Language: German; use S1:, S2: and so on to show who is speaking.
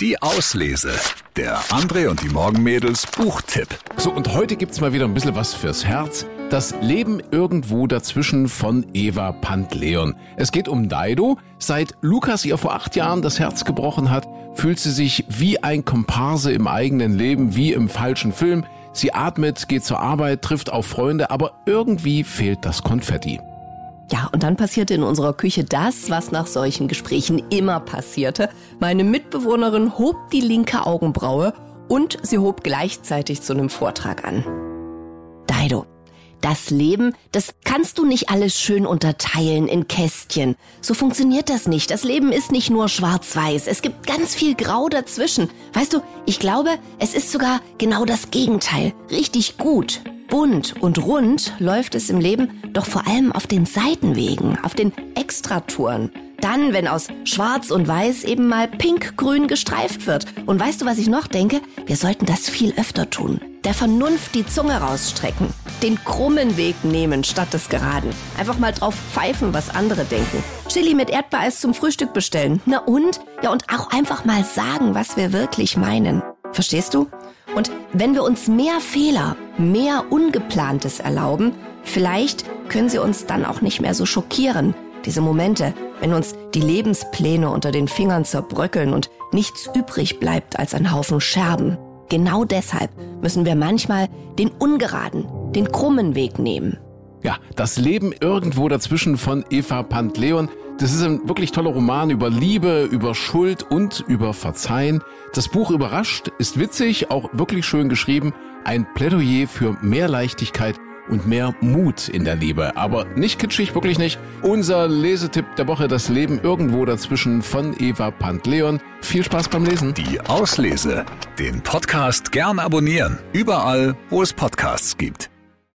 S1: Die Auslese. Der André und die Morgenmädels Buchtipp.
S2: So, und heute gibt's mal wieder ein bisschen was fürs Herz. Das Leben irgendwo dazwischen von Eva Pantleon. Es geht um Daido. Seit Lukas ihr vor acht Jahren das Herz gebrochen hat, fühlt sie sich wie ein Komparse im eigenen Leben, wie im falschen Film. Sie atmet, geht zur Arbeit, trifft auf Freunde, aber irgendwie fehlt das Konfetti.
S3: Ja, und dann passierte in unserer Küche das, was nach solchen Gesprächen immer passierte. Meine Mitbewohnerin hob die linke Augenbraue und sie hob gleichzeitig zu einem Vortrag an. Daido, das Leben, das kannst du nicht alles schön unterteilen in Kästchen. So funktioniert das nicht. Das Leben ist nicht nur schwarz-weiß. Es gibt ganz viel Grau dazwischen. Weißt du, ich glaube, es ist sogar genau das Gegenteil. Richtig gut. Bunt und rund läuft es im Leben doch vor allem auf den Seitenwegen, auf den Extratouren. Dann, wenn aus Schwarz und Weiß eben mal pink-grün gestreift wird. Und weißt du, was ich noch denke? Wir sollten das viel öfter tun. Der Vernunft die Zunge rausstrecken. Den krummen Weg nehmen statt des geraden. Einfach mal drauf pfeifen, was andere denken. Chili mit Erdbeereis zum Frühstück bestellen. Na und? Ja, und auch einfach mal sagen, was wir wirklich meinen. Verstehst du? Und wenn wir uns mehr Fehler, mehr Ungeplantes erlauben, vielleicht können sie uns dann auch nicht mehr so schockieren. Diese Momente, wenn uns die Lebenspläne unter den Fingern zerbröckeln und nichts übrig bleibt als ein Haufen Scherben. Genau deshalb müssen wir manchmal den ungeraden, den krummen Weg nehmen.
S2: Ja, das Leben irgendwo dazwischen von Eva Pantleon. Das ist ein wirklich toller Roman über Liebe, über Schuld und über Verzeihen. Das Buch überrascht, ist witzig, auch wirklich schön geschrieben. Ein Plädoyer für mehr Leichtigkeit und mehr Mut in der Liebe. Aber nicht kitschig, wirklich nicht. Unser Lesetipp der Woche, das Leben irgendwo dazwischen von Eva Pantleon. Viel Spaß beim Lesen.
S1: Die Auslese. Den Podcast gern abonnieren. Überall, wo es Podcasts gibt.